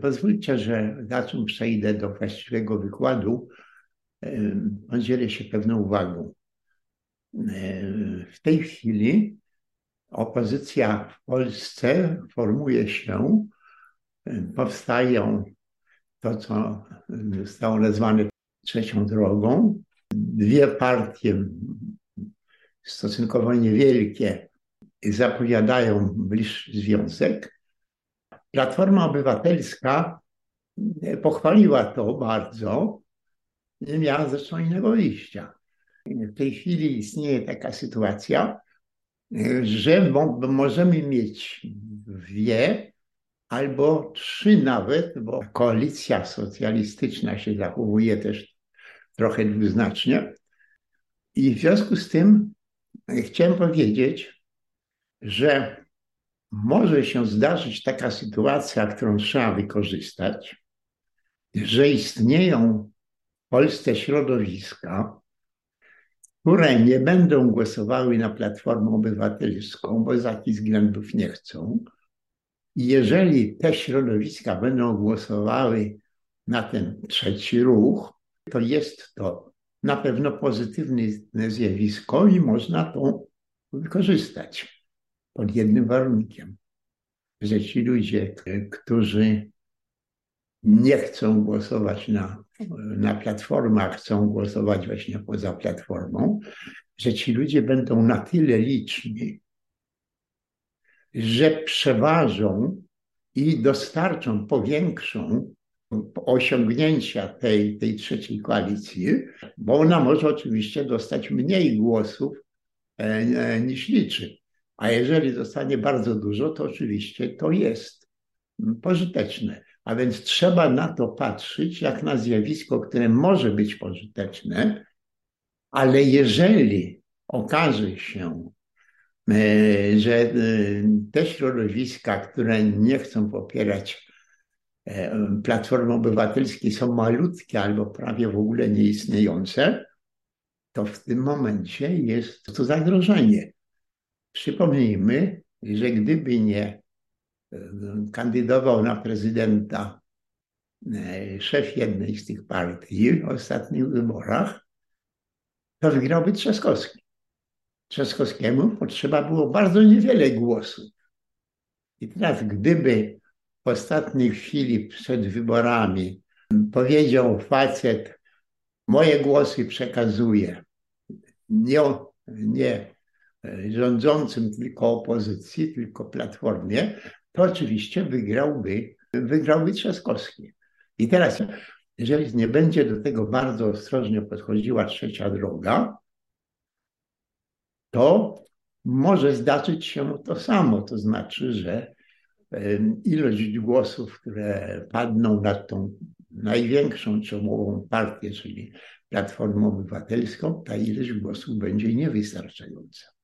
Pozwólcie, że zaczym przejdę do właściwego wykładu, podzielę się pewną uwagą. W tej chwili opozycja w Polsce formuje się, powstają to, co zostało nazwane trzecią drogą. Dwie partie stosunkowo niewielkie zapowiadają bliższy związek. Platforma Obywatelska pochwaliła to bardzo, nie miała zresztą innego wyjścia. W tej chwili istnieje taka sytuacja, że możemy mieć dwie albo trzy nawet, bo koalicja socjalistyczna się zachowuje też trochę dwuznacznie. I w związku z tym chciałem powiedzieć, że może się zdarzyć taka sytuacja, którą trzeba wykorzystać, że istnieją w Polsce środowiska, które nie będą głosowały na Platformę Obywatelską, bo z jakichś względów nie chcą. I jeżeli te środowiska będą głosowały na ten trzeci ruch, to jest to na pewno pozytywne zjawisko i można to wykorzystać pod jednym warunkiem, że ci ludzie, którzy nie chcą głosować na, na platformach, chcą głosować właśnie poza platformą, że ci ludzie będą na tyle liczni, że przeważą i dostarczą, powiększą osiągnięcia tej, tej trzeciej koalicji, bo ona może oczywiście dostać mniej głosów e, e, niż liczy. A jeżeli dostanie bardzo dużo, to oczywiście to jest pożyteczne. A więc trzeba na to patrzeć jak na zjawisko, które może być pożyteczne, ale jeżeli okaże się, e, że e, te środowiska, które nie chcą popierać e, Platformy Obywatelskiej są malutkie albo prawie w ogóle nieistniejące, to w tym momencie jest to zagrożenie. Przypomnijmy, że gdyby nie e, kandydował na prezydenta e, szef jednej z tych partii w ostatnich wyborach, to wygrałby Trzaskowski. Trzaskowskiemu potrzeba było bardzo niewiele głosów. I teraz, gdyby w ostatniej chwili przed wyborami powiedział facet, moje głosy przekazuję, nie, nie rządzącym tylko opozycji, tylko Platformie, to oczywiście wygrałby, wygrałby Trzaskowski. I teraz, jeżeli nie będzie do tego bardzo ostrożnie podchodziła trzecia droga, to może zdarzyć się to samo. To znaczy, że ilość głosów, które padną na tą największą czołową partię, czyli Platformę Obywatelską, ta ilość głosów będzie niewystarczająca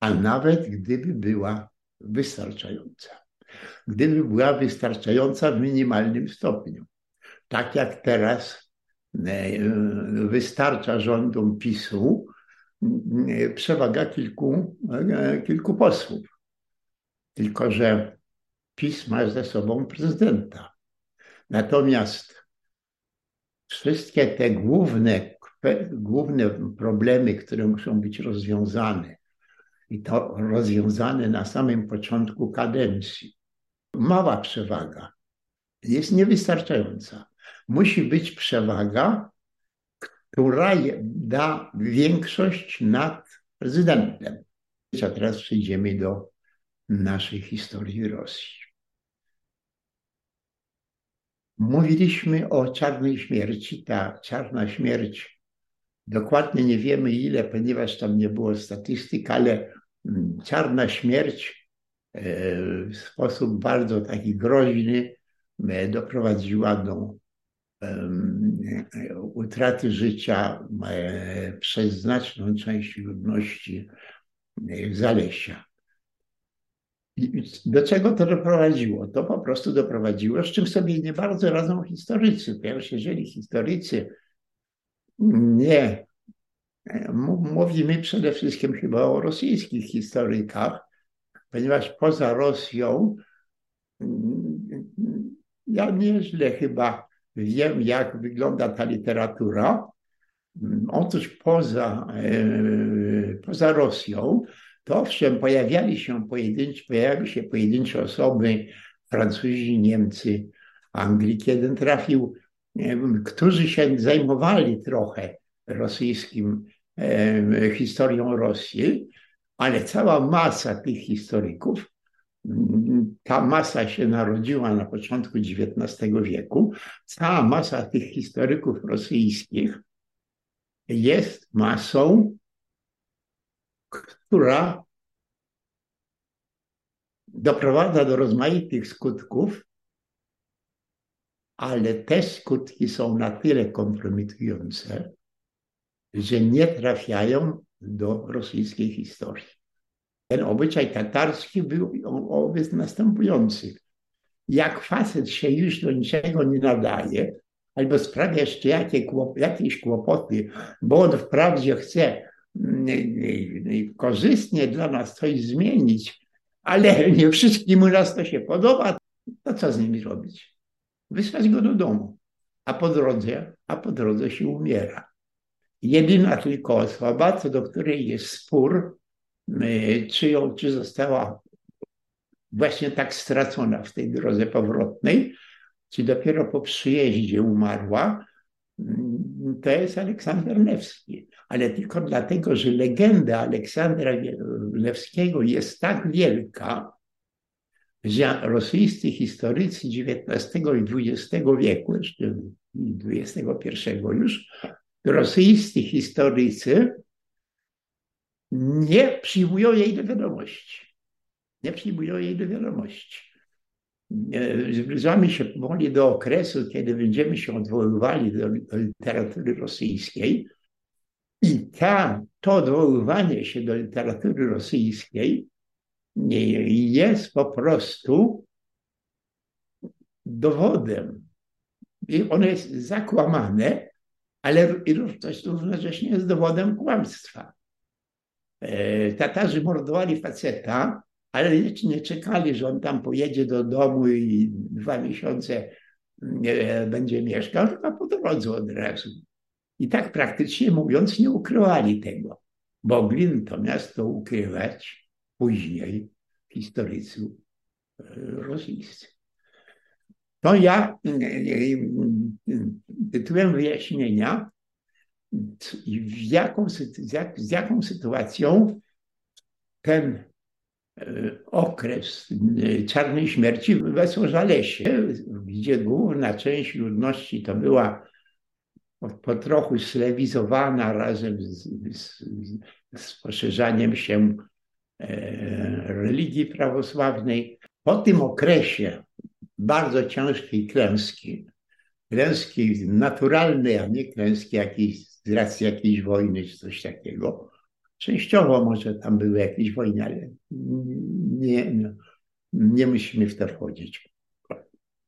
a nawet gdyby była wystarczająca. Gdyby była wystarczająca w minimalnym stopniu. Tak jak teraz e, wystarcza rządom PiSu e, przewaga kilku, e, kilku posłów. Tylko, że PiS ma ze sobą prezydenta. Natomiast wszystkie te główne, główne problemy, które muszą być rozwiązane, i to rozwiązane na samym początku kadencji. Mała przewaga jest niewystarczająca. Musi być przewaga, która da większość nad prezydentem. A teraz przejdziemy do naszej historii Rosji. Mówiliśmy o czarnej śmierci. Ta czarna śmierć Dokładnie nie wiemy ile, ponieważ tam nie było statystyk, ale czarna śmierć e, w sposób bardzo taki groźny e, doprowadziła do utraty życia e, przez znaczną część ludności Zalesia. do czego to doprowadziło? To po prostu doprowadziło, z czym sobie nie bardzo radzą historycy, ponieważ jeżeli historycy nie. Mówimy przede wszystkim chyba o rosyjskich historykach, ponieważ poza Rosją ja nieźle chyba wiem, jak wygląda ta literatura. Otóż poza, poza Rosją, to owszem, pojawiali się pojedyncze, pojawiały się pojedyncze osoby, Francuzi, Niemcy, Anglii, kiedy trafił, którzy się zajmowali trochę rosyjskim historią Rosji, ale cała masa tych historyków, ta masa się narodziła na początku XIX wieku, cała masa tych historyków rosyjskich jest masą, która doprowadza do rozmaitych skutków, ale te skutki są na tyle kompromitujące, że nie trafiają do rosyjskiej historii. Ten obyczaj tatarski był wobec następujący. Jak facet się już do niczego nie nadaje, albo sprawia jeszcze jakie, jakieś kłopoty, bo on wprawdzie chce mm, korzystnie dla nas coś zmienić, ale nie wszystkim u nas to się podoba, to co z nimi robić? Wysłać go do domu, a po drodze, a po drodze się umiera. Jedyna tylko osoba, co do której jest spór, y, czy, ją, czy została właśnie tak stracona w tej drodze powrotnej, czy dopiero po przyjeździe umarła, mm, to jest Aleksander Lewski. Ale tylko dlatego, że legenda Aleksandra Lewskiego jest tak wielka, że rosyjscy historycy XIX i XX wieku, jeszcze XXI już, rosyjscy historycy nie przyjmują jej do wiadomości. Nie przyjmują jej do wiadomości. Zbliżamy się powoli do okresu, kiedy będziemy się odwoływali do, do literatury rosyjskiej. I ta, to odwoływanie się do literatury rosyjskiej jest po prostu dowodem. I ono jest zakłamane, ale to równocześnie jest dowodem kłamstwa. E, Tatarzy mordowali faceta, ale nie czekali, że on tam pojedzie do domu i dwa miesiące będzie mieszkał, tylko po drodze od razu. I tak praktycznie mówiąc nie ukrywali tego. Mogli natomiast to ukrywać później historycy e, rosyjscy. To ja e, e, tytułem wyjaśnienia, w jaką, z jaką sytuacją ten okres czarnej śmierci w Wesołżalesie, gdzie główna część ludności to była po trochu slewizowana razem z, z, z poszerzaniem się religii prawosławnej. Po tym okresie bardzo ciężkiej klęski, klęski naturalnej, a nie klęski jakiejś, z racji jakiejś wojny czy coś takiego. Częściowo może tam były jakieś wojny, ale nie, nie musimy w to wchodzić.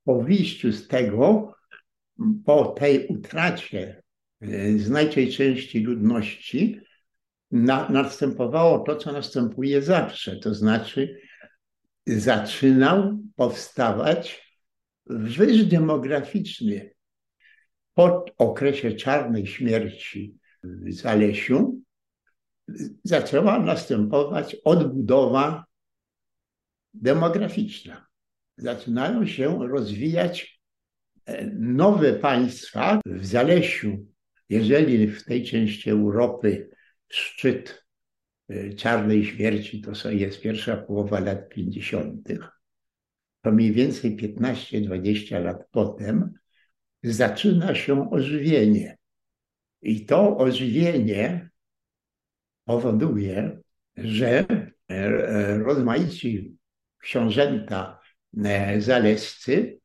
Po wyjściu z tego, po tej utracie e, znacznej części ludności, na, następowało to, co następuje zawsze, to znaczy zaczynał powstawać wyż demograficzny po okresie czarnej śmierci w Zalesiu, zaczęła następować odbudowa demograficzna. Zaczynają się rozwijać e, nowe państwa w Zalesiu. Jeżeli w tej części Europy szczyt czarnej śmierci to jest pierwsza połowa lat 50., to mniej więcej 15-20 lat potem zaczyna się ożywienie. I to ożywienie powoduje, że e, rozmaici książęta e, zalescy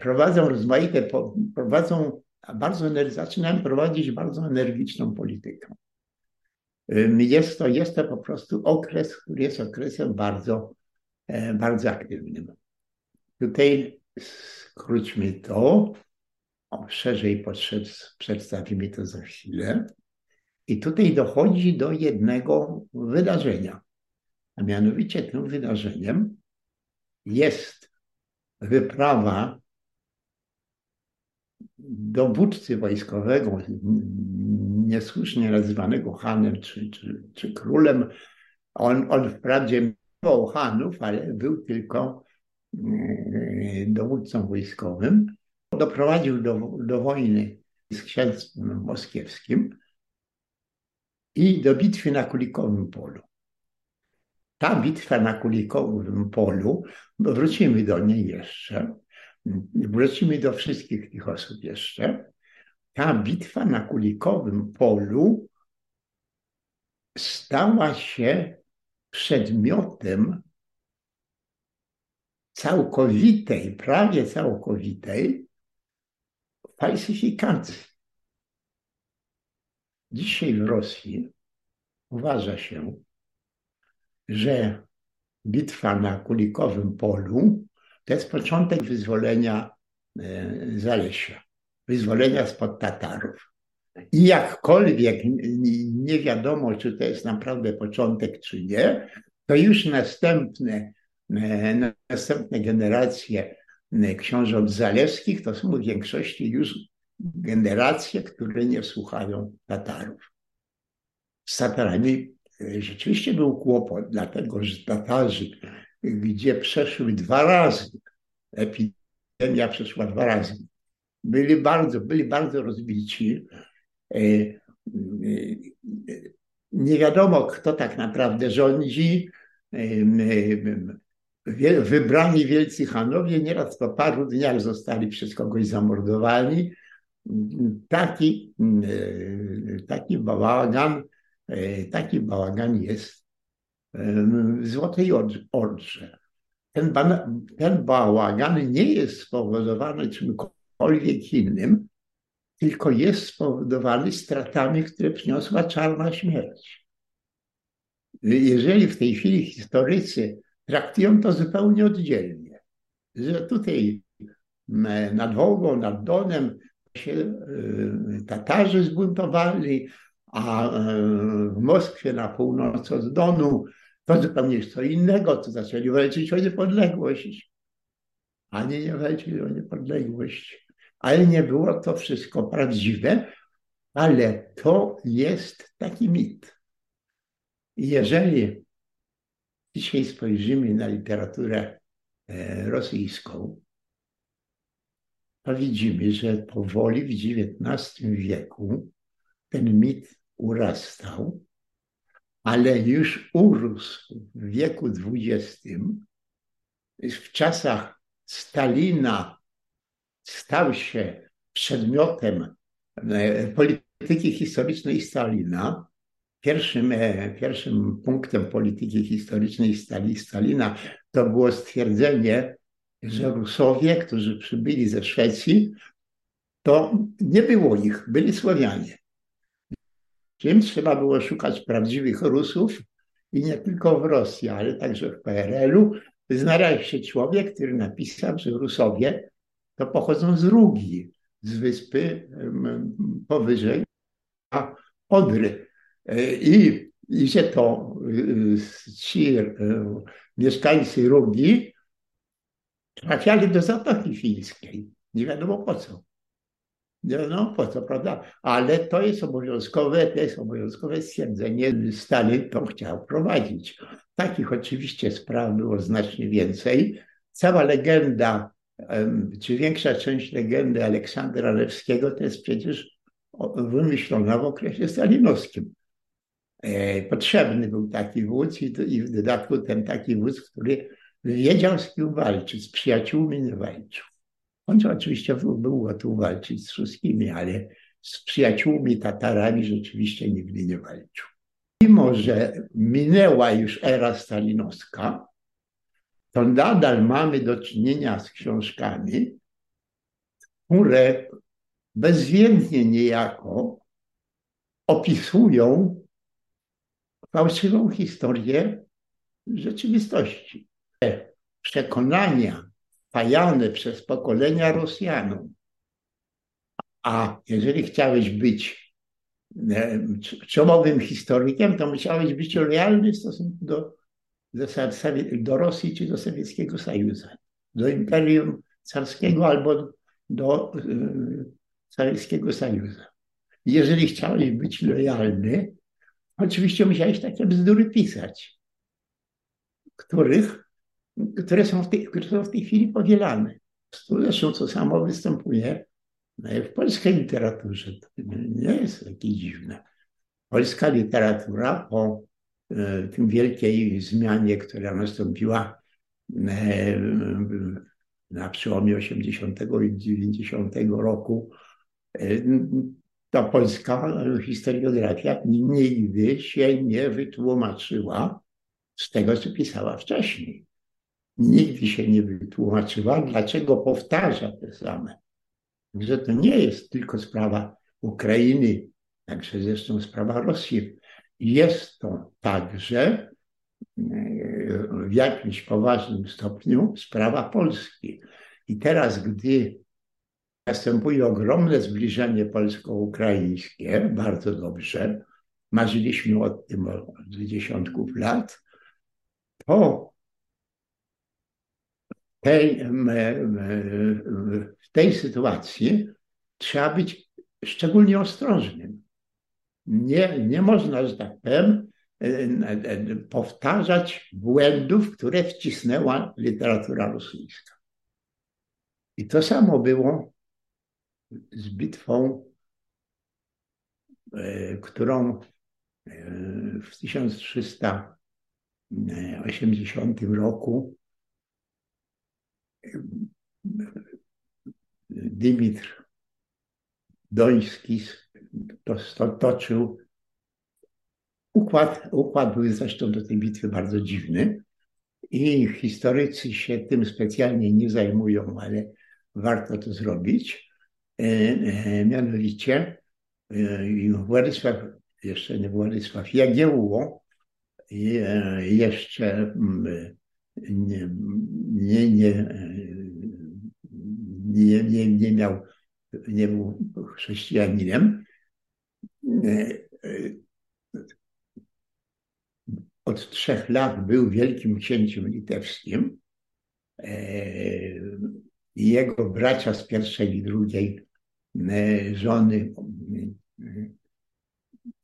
prowadzą rozmaite, prowadzą bardzo, zaczynają prowadzić bardzo energiczną politykę. Jest to, jest to po prostu okres, który jest okresem bardzo, e, bardzo aktywnym. Tutaj skróćmy to, szerzej przedstawimy to za chwilę. I tutaj dochodzi do jednego wydarzenia. A mianowicie tym wydarzeniem jest wyprawa dowódcy wojskowego, niesłusznie nazywanego Hanem czy, czy, czy królem. On, on wprawdzie miał Hanów, ale był tylko e, dowódcą wojskowym. Doprowadził do, do wojny z księstwem moskiewskim i do bitwy na Kulikowym Polu. Ta bitwa na Kulikowym Polu, wrócimy do niej jeszcze, wrócimy do wszystkich tych osób jeszcze. Ta bitwa na Kulikowym Polu stała się przedmiotem całkowitej, prawie całkowitej falsyfikacji. Dzisiaj w Rosji uważa się, że bitwa na Kulikowym Polu to jest początek wyzwolenia e, Zalesia, wyzwolenia spod Tatarów. I jakkolwiek nie wiadomo, czy to jest naprawdę początek, czy nie, to już następne, e, następne generacje e, książąt zalewskich to są w większości już generacje, które nie słuchają Tatarów. Z Tatarami rzeczywiście był kłopot, dlatego że Tatarzy gdzie przeszły dwa razy, epidemia przeszła dwa razy, byli bardzo, byli bardzo rozbici. E, e, nie wiadomo, kto tak naprawdę rządzi. E, wybrani wielcy Hanowie nieraz po paru dniach zostali przez kogoś zamordowani. Taki, taki bałagan, taki bałagan jest w Złotej Orze. Ten, ten bałagan nie jest spowodowany czymkolwiek innym, tylko jest spowodowany stratami, które przyniosła czarna śmierć. Jeżeli w tej chwili historycy traktują to zupełnie oddzielnie, że tutaj nad Wołgą, nad Donem się e, Tatarzy zbuntowali, a e, w Moskwie na północ od Donu to zupełnie co innego, to zaczęli walczyć o niepodległość. Ani nie walczyli o niepodległość. Ale nie było to wszystko prawdziwe, ale to jest taki mit. Jeżeli dzisiaj spojrzymy na literaturę e, rosyjską, to widzimy, że powoli w XIX wieku ten mit urastał ale już urósł w wieku XX, w czasach Stalina stał się przedmiotem e, polityki historycznej Stalina. Pierwszym, e, pierwszym punktem polityki historycznej Stalina to było stwierdzenie, że Rusowie, którzy przybyli ze Szwecji, to nie było ich, byli Słowianie. Czym trzeba było szukać prawdziwych Rusów i nie tylko w Rosji, ale także w PRL-u. Znalazł się człowiek, który napisał, że Rusowie to pochodzą z Rugi, z wyspy powyżej Odry. I, i że to y, ci y, mieszkańcy Rugi trafiali do Zatoki Fińskiej. Nie wiadomo po co. No po co, prawda? Ale to jest obowiązkowe, to jest obowiązkowe stwierdzenie. Stalin to chciał prowadzić. Takich oczywiście spraw było znacznie więcej. Cała legenda, czy większa część legendy Aleksandra Lewskiego to jest przecież wymyślona w okresie stalinowskim. E, potrzebny był taki wódz i w dodatku ten taki wódz, który wiedział z kim walczyć, z przyjaciółmi nie walczył. On oczywiście był gotów walczyć z wszystkimi, ale z przyjaciółmi Tatarami rzeczywiście nigdy nie walczył. Mimo, że minęła już era stalinowska, to nadal mamy do czynienia z książkami, które bezwiednie niejako opisują fałszywą historię rzeczywistości. Przekonania wpajane przez pokolenia Rosjanom. A jeżeli chciałeś być e, czołowym historykiem, to musiałeś być lojalny w stosunku do, do, do Rosji czy do Sowieckiego Sojuzu, do Imperium Carskiego albo do Sowieckiego Sojuzu. Jeżeli chciałeś być lojalny, oczywiście musiałeś takie bzdury pisać, których, które, są w tej, które są w tej chwili powielane. Zresztą to samo występuje w polskiej literaturze. To nie jest takie dziwne. Polska literatura po wielkiej zmianie, która nastąpiła e, na przełomie 80 i 90 roku, e, ta polska historiografia nigdy się nie wytłumaczyła z tego, co pisała wcześniej. Nigdy się nie wytłumaczyła, dlaczego powtarza te same. Że to nie jest tylko sprawa Ukrainy, także zresztą sprawa Rosji. Jest to także e, w jakimś poważnym stopniu sprawa Polski. I teraz, gdy następuje ogromne zbliżenie polsko-ukraińskie, bardzo dobrze, marzyliśmy o tym od dziesiątków lat, to tej, w tej sytuacji trzeba być szczególnie ostrożnym. Nie, nie można, że tak powiem, powtarzać błędów, które wcisnęła literatura rosyjska. I to samo było z bitwą, e, którą e, w 1380 roku Dymitr Doński toczył. Układ, układ był zresztą do tej bitwy bardzo dziwny i historycy się tym specjalnie nie zajmują, ale warto to zrobić. E, e, mianowicie e, Władysław, jeszcze nie Władysław, Jagiełło jeszcze mm, nie, nie, nie, nie, nie miał, nie był chrześcijaninem. Od trzech lat był wielkim księciem litewskim. Jego bracia z pierwszej i drugiej e, żony,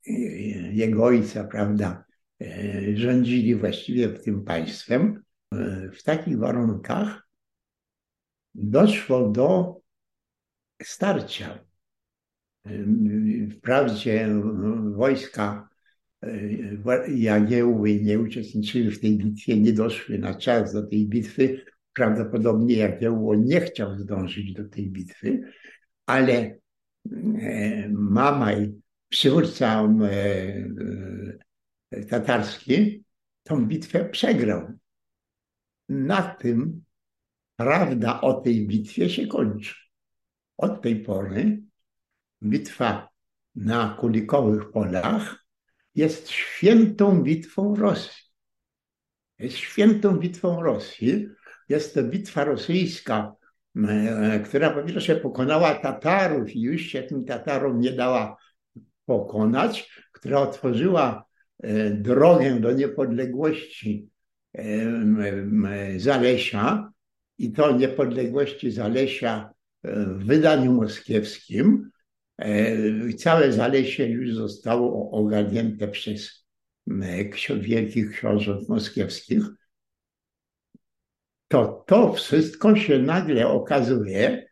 e, jego ojca, prawda, e, rządzili właściwie tym państwem. W takich warunkach doszło do starcia. Wprawdzie wojska Jagiełły nie uczestniczyły w tej bitwie, nie doszły na czas do tej bitwy, prawdopodobnie Jagiełło nie chciał zdążyć do tej bitwy, ale e, Mamaj, przywódca e, e, tatarski, tą bitwę przegrał. Na tym prawda o tej bitwie się kończy. Od tej pory bitwa na kulikowych polach jest świętą bitwą Rosji. Jest świętą bitwą Rosji, jest to bitwa rosyjska, e, która po pierwsze pokonała Tatarów i już się tym Tatarom nie dała pokonać, która otworzyła e, drogę do niepodległości e, Zalesia i to niepodległości Zalesia w wydaniu moskiewskim. Całe Zalesie już zostało ogarnięte przez wielkich książąt moskiewskich to to wszystko się nagle okazuje,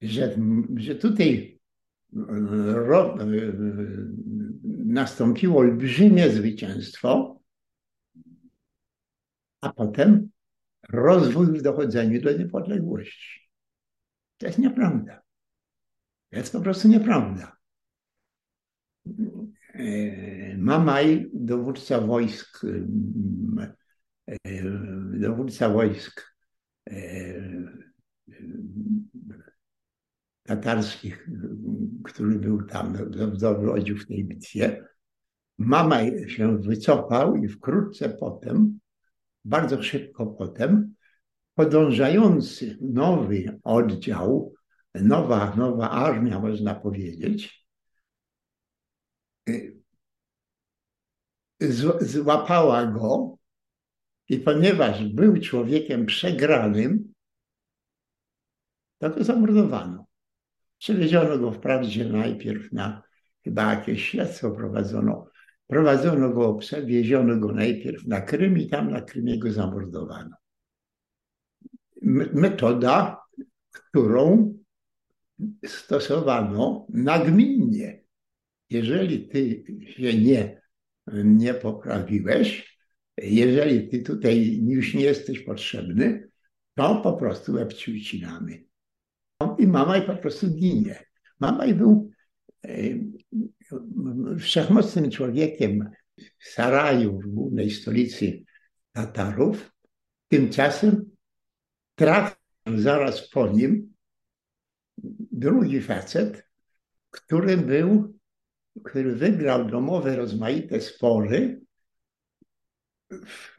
że, że tutaj ro, nastąpiło olbrzymie zwycięstwo, a potem rozwój w dochodzeniu do niepodległości. To jest nieprawda. Jest po prostu nieprawda. Mamaj, dowódca wojsk dowódca wojsk e, tatarskich, który był tam, dowodził w tej bitwie. Mama się wycofał i wkrótce potem, bardzo szybko potem, podążający nowy oddział, nowa, nowa armia, można powiedzieć, złapała go i ponieważ był człowiekiem przegranym, to go zamordowano. Przewieziono go wprawdzie najpierw na chyba jakieś śledztwo prowadzono. Prowadzono go, przewieziono go najpierw na Krym i tam na Krymie go zamordowano. Metoda, którą stosowano nagminnie. Jeżeli ty się nie, nie poprawiłeś, jeżeli ty tutaj już nie jesteś potrzebny, to po prostu łeb ci ucinamy. I mama i po prostu ginie. Mama i był wszechmocnym człowiekiem w Saraju, w głównej stolicy Tatarów. Tymczasem trafił zaraz po nim drugi facet, który był, który wygrał domowe rozmaite spory w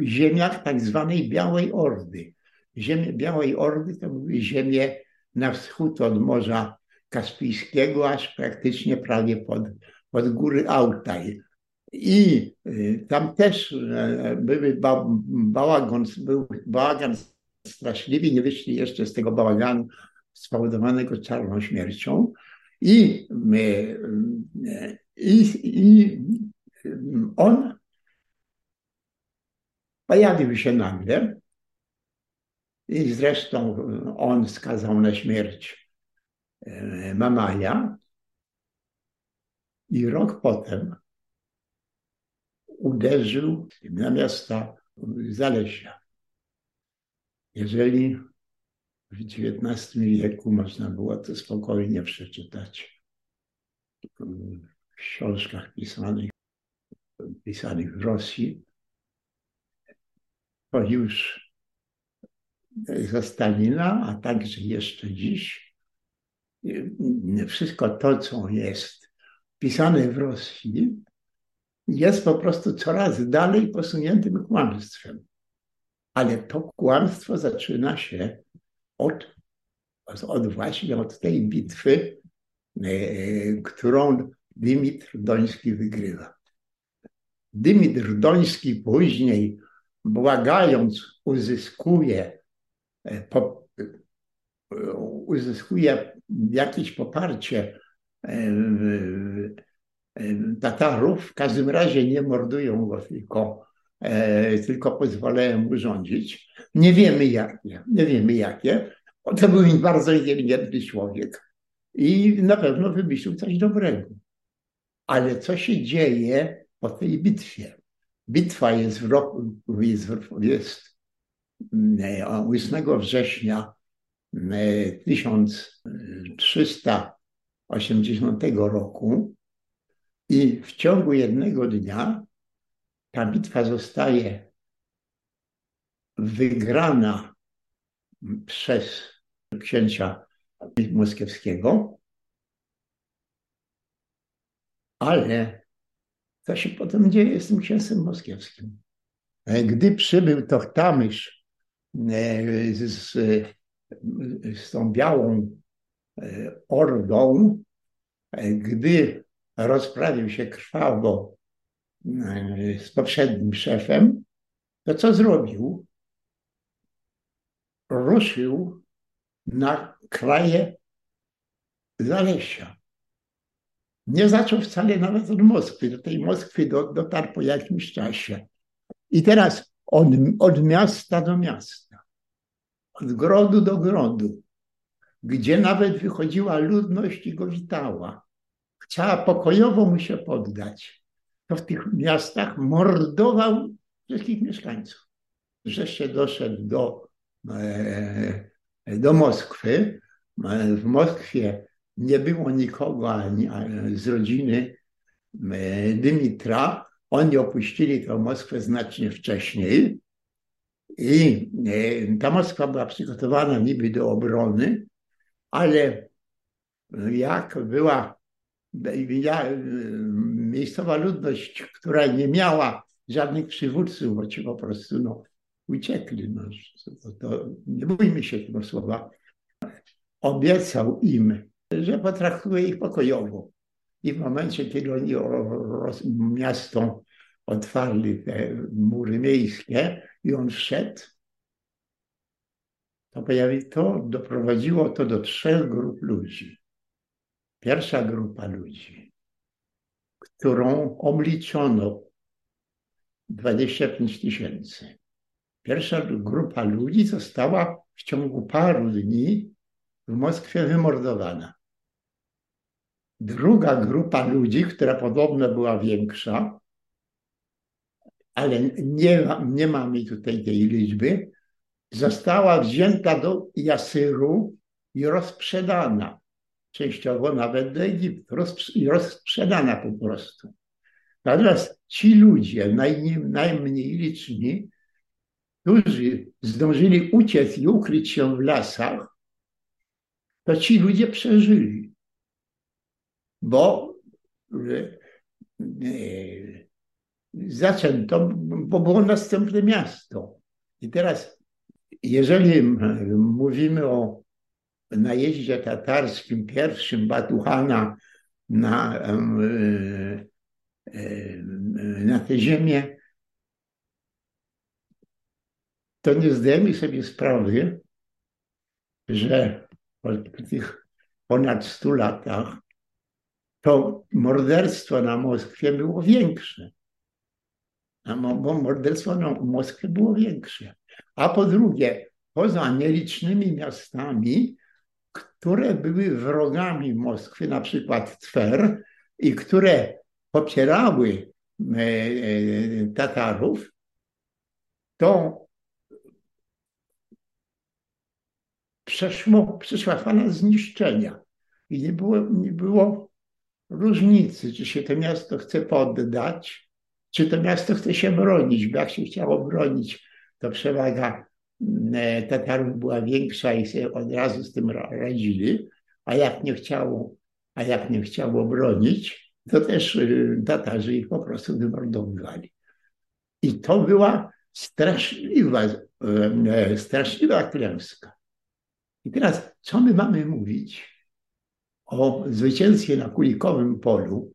ziemiach tak zwanej Białej Ordy. Ziemie Białej Ordy to były ziemie na wschód od Morza Kaspijskiego, aż praktycznie prawie pod, pod góry Altaj. I y, tam też były ba, bałagan, był bałagan straszliwy, nie wyszli jeszcze z tego bałaganu spowodowanego czarną śmiercią. I, i, i on pojawił się nagle i zresztą on skazał na śmierć e, Mamaja i rok potem uderzył na miasta Zalesia. Jeżeli w XIX wieku można było to spokojnie przeczytać w książkach pisanych, pisanych w Rosji, to już za Stalina, a także jeszcze dziś, wszystko to, co jest pisane w Rosji, jest po prostu coraz dalej posuniętym kłamstwem. Ale to kłamstwo zaczyna się od, od właśnie od tej bitwy, e, którą Dymitr Doński wygrywa. Dymitr Doński później, błagając, uzyskuje, e, po, e, uzyskuje jakieś poparcie Tatarów. W każdym razie nie mordują go, tylko, tylko pozwalają mu rządzić. Nie wiemy jakie, nie wiemy jakie. To był bardzo inteligentny człowiek i na pewno wymyślił coś dobrego. Ale co się dzieje po tej bitwie? Bitwa jest w roku, jest, jest 8 mm, września 1380 mm, roku i w ciągu jednego dnia ta bitwa zostaje wygrana przez księcia moskiewskiego, ale co się potem dzieje z tym księstwem moskiewskim? Gdy przybył Tochtamysz e, z, z tą białą e, ordą, e, gdy rozprawił się krwawo z poprzednim szefem, to co zrobił? Ruszył na kraje Zalesia. Nie zaczął wcale nawet od Moskwy. Do tej Moskwy dotarł po jakimś czasie. I teraz od, od miasta do miasta, od grodu do grodu, gdzie nawet wychodziła ludność i go witała, chciała pokojowo mu się poddać, to w tych miastach mordował wszystkich mieszkańców. Wreszcie doszedł do, e, do Moskwy. W Moskwie nie było nikogo ani, z rodziny e, Dymitra. Oni opuścili tę Moskwę znacznie wcześniej. I e, ta Moskwa była przygotowana niby do obrony, ale jak była miejscowa ludność, która nie miała żadnych przywódców, bo ci po prostu no, uciekli. No, to, to, nie bójmy się tego słowa. Obiecał im, że potraktuje ich pokojowo. I w momencie, kiedy oni miasto otwarli te mury miejskie i on wszedł, to, pojawi, to doprowadziło to do trzech grup ludzi. Pierwsza grupa ludzi, którą obliczono 25 tysięcy. Pierwsza grupa ludzi została w ciągu paru dni w Moskwie wymordowana. Druga grupa ludzi, która podobno była większa, ale nie, nie mamy tutaj tej liczby, została wzięta do Jasyru i rozprzedana. Częściowo nawet do Egiptu. Rozprzedana po prostu. Natomiast ci ludzie, najmniej, najmniej liczni, którzy zdążyli uciec i ukryć się w lasach, to ci ludzie przeżyli. Bo e, zaczęto, bo było następne miasto. I teraz, jeżeli mówimy o najeździe tatarskim, pierwszym Batuhana na, e, e, na tę ziemię, to nie zdajemy sobie sprawy, że po tych ponad 100 latach to morderstwo na Moskwie było większe. Bo morderstwo na Moskwie było większe. A po drugie, poza nielicznymi miastami, które były wrogami Moskwy, na przykład Twer, i które popierały e, e, Tatarów, to przeszło, przeszła fala zniszczenia. I nie było, nie było różnicy, czy się to miasto chce poddać, czy to miasto chce się bronić. Bo jak się chciało bronić, to przewaga Tatarów była większa i sobie od razu z tym radzili, a jak nie chciało, a jak nie chciało bronić, to też y, Tatarzy ich po prostu wymordowywali. I to była straszliwa, e, straszliwa klęska. I teraz, co my mamy mówić o zwycięstwie na Kulikowym Polu,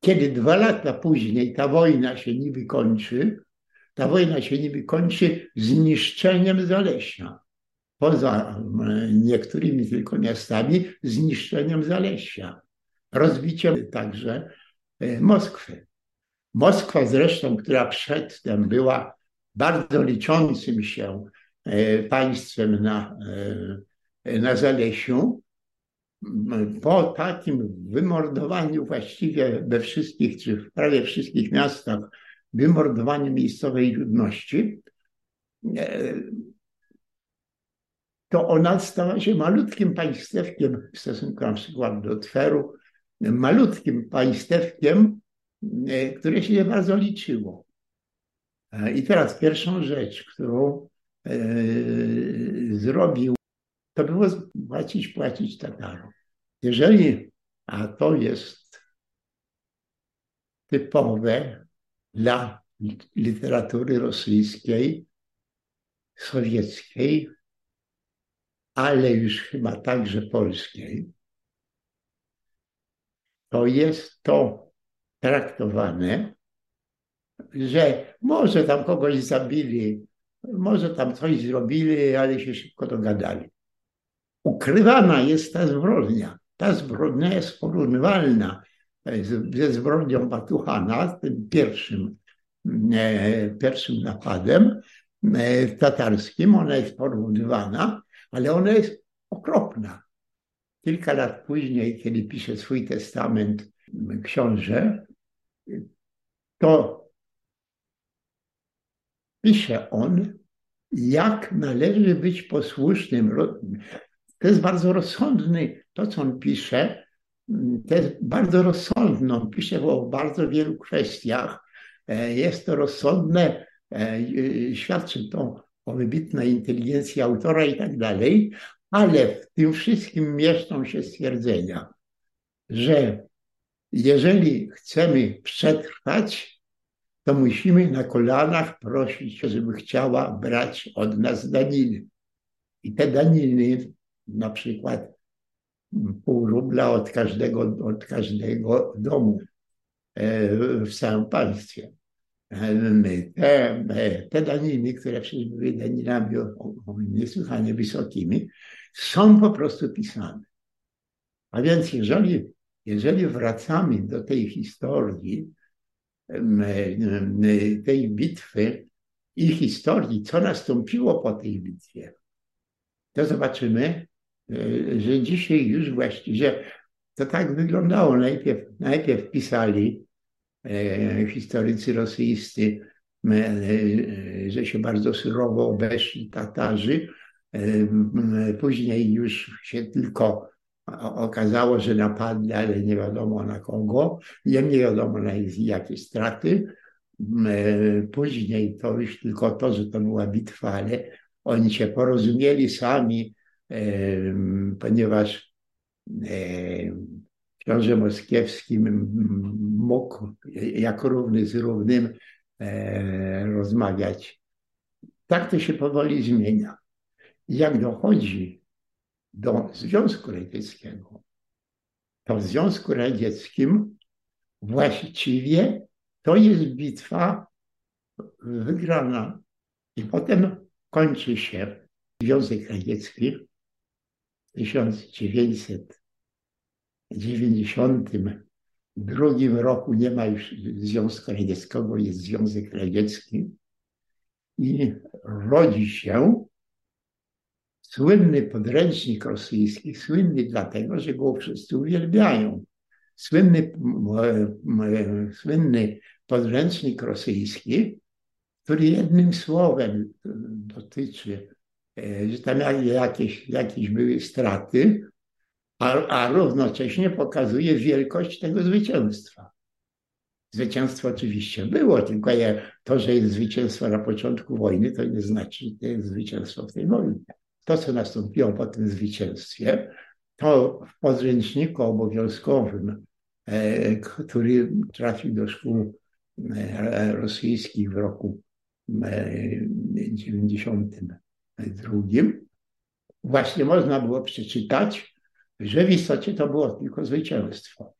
kiedy dwa lata później ta wojna się niby kończy, ta wojna się niby kończy zniszczeniem Zalesia. Poza niektórymi tylko miastami, zniszczeniem Zalesia. Rozbiciem także e, Moskwy. Moskwa zresztą, która przedtem była bardzo liczącym się E, państwem na, e, na Zalesiu. Po takim wymordowaniu właściwie we wszystkich, czy w prawie wszystkich miastach, wymordowaniu miejscowej ludności, e, to ona stała się malutkim państewkiem w stosunku na przykład do Tweru, malutkim państewkiem, które się nie bardzo liczyło. I teraz pierwszą rzecz, którą E, zrobił, to było płacić, płacić Tatarom. Jeżeli, a to jest typowe dla literatury rosyjskiej, sowieckiej, ale już chyba także polskiej, to jest to traktowane, że może tam kogoś zabili może tam coś zrobili, ale się szybko dogadali. Ukrywana jest ta zbrodnia. Ta zbrodnia jest porównywalna ze zbrodnią Batuchana, tym pierwszym, e, pierwszym napadem e, tatarskim. Ona jest porównywana, ale ona jest okropna. Kilka lat później, kiedy pisze swój testament książę, to pisze on, jak należy być posłusznym. To jest bardzo rozsądny, to co on pisze, jest bardzo rozsądne. On pisze o bardzo wielu kwestiach. E, jest to rozsądne, e, świadczy to o wybitnej inteligencji autora i tak dalej, ale w tym wszystkim mieszczą się stwierdzenia, że jeżeli chcemy przetrwać, to musimy na kolanach prosić, żeby chciała brać od nas daniny. I te daniny, na przykład pół rubla od każdego, od każdego domu e, w całym państwie. te, te daniny, które przecież były daninami niesłychanie wysokimi, są po prostu pisane. A więc jeżeli, jeżeli wracamy do tej historii, tej bitwy i historii, co nastąpiło po tej bitwie, to zobaczymy, e, że dzisiaj już właściwie to tak wyglądało. Najpierw, najpierw pisali e, historycy rosyjscy, e, że się bardzo surowo obeszli Tatarzy. Później już się tylko okazało, że napadli, ale nie wiadomo na kogo, nie wiadomo na jakie straty. Później to już tylko to, że to była bitwa, ale oni się porozumieli sami, ponieważ książę moskiewski mógł jako równy z równym e, rozmawiać. Tak to się powoli zmienia. Jak dochodzi do Związku Radzieckiego, to w Związku Radzieckim właściwie to jest bitwa wygrana. I potem kończy się Związek Radziecki 1992 roku. Nie ma już Związku Radzieckiego, jest Związek Radziecki. I rodzi się słynny podręcznik rosyjski, słynny dlatego, że go wszyscy uwielbiają. Słynny, słynny podręcznik rosyjski, który jednym słowem dotyczy, że tam jakieś, jakieś były straty, a, a równocześnie pokazuje wielkość tego zwycięstwa. Zwycięstwo oczywiście było, tylko to, że jest zwycięstwo na początku wojny, to nie znaczy, że to jest zwycięstwo w tej wojnie. To, co nastąpiło po tym zwycięstwie, to w podręczniku obowiązkowym, e, który trafił do szkół e, rosyjskich w roku 92 właśnie można było przeczytać, że w istocie to było tylko zwycięstwo.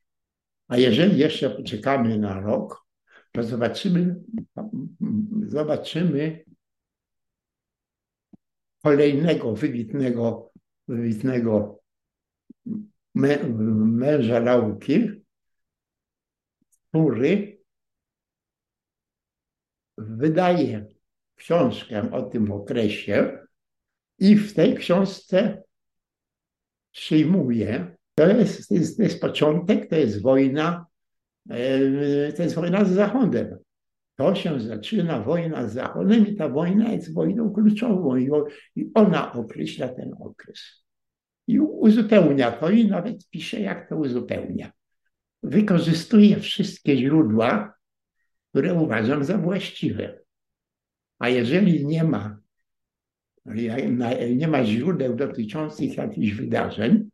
A jeżeli jeszcze poczekamy na rok, to zobaczymy, zobaczymy kolejnego wybitnego, wybitnego męża nauki, który wydaje książkę o tym okresie i w tej książce przyjmuje, to jest, to jest, to jest początek, to jest wojna, e, to jest wojna z Zachodem. To się zaczyna wojna z Zachodem i ta wojna jest wojną kluczową i ona określa ten okres. I uzupełnia to i nawet pisze, jak to uzupełnia. Wykorzystuje wszystkie źródła, które uważam za właściwe. A jeżeli nie ma, nie ma źródeł dotyczących jakichś wydarzeń,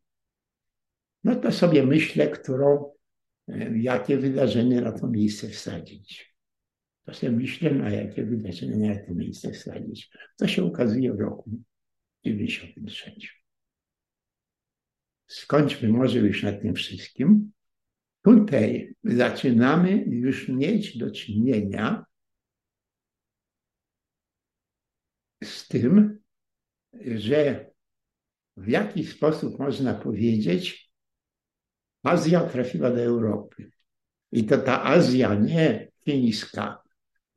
no to sobie myślę, którą, e, jakie wydarzenie na to miejsce wsadzić. To sobie myślę, na jakie wydarzenie na to miejsce wsadzić. To się ukazuje w roku 93. Skończmy może już nad tym wszystkim. Tutaj zaczynamy już mieć do czynienia z tym, że w jaki sposób można powiedzieć, Azja trafiła do Europy. I to ta Azja nie chińska,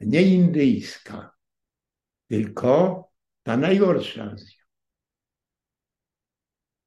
nie indyjska, tylko ta najgorsza Azja.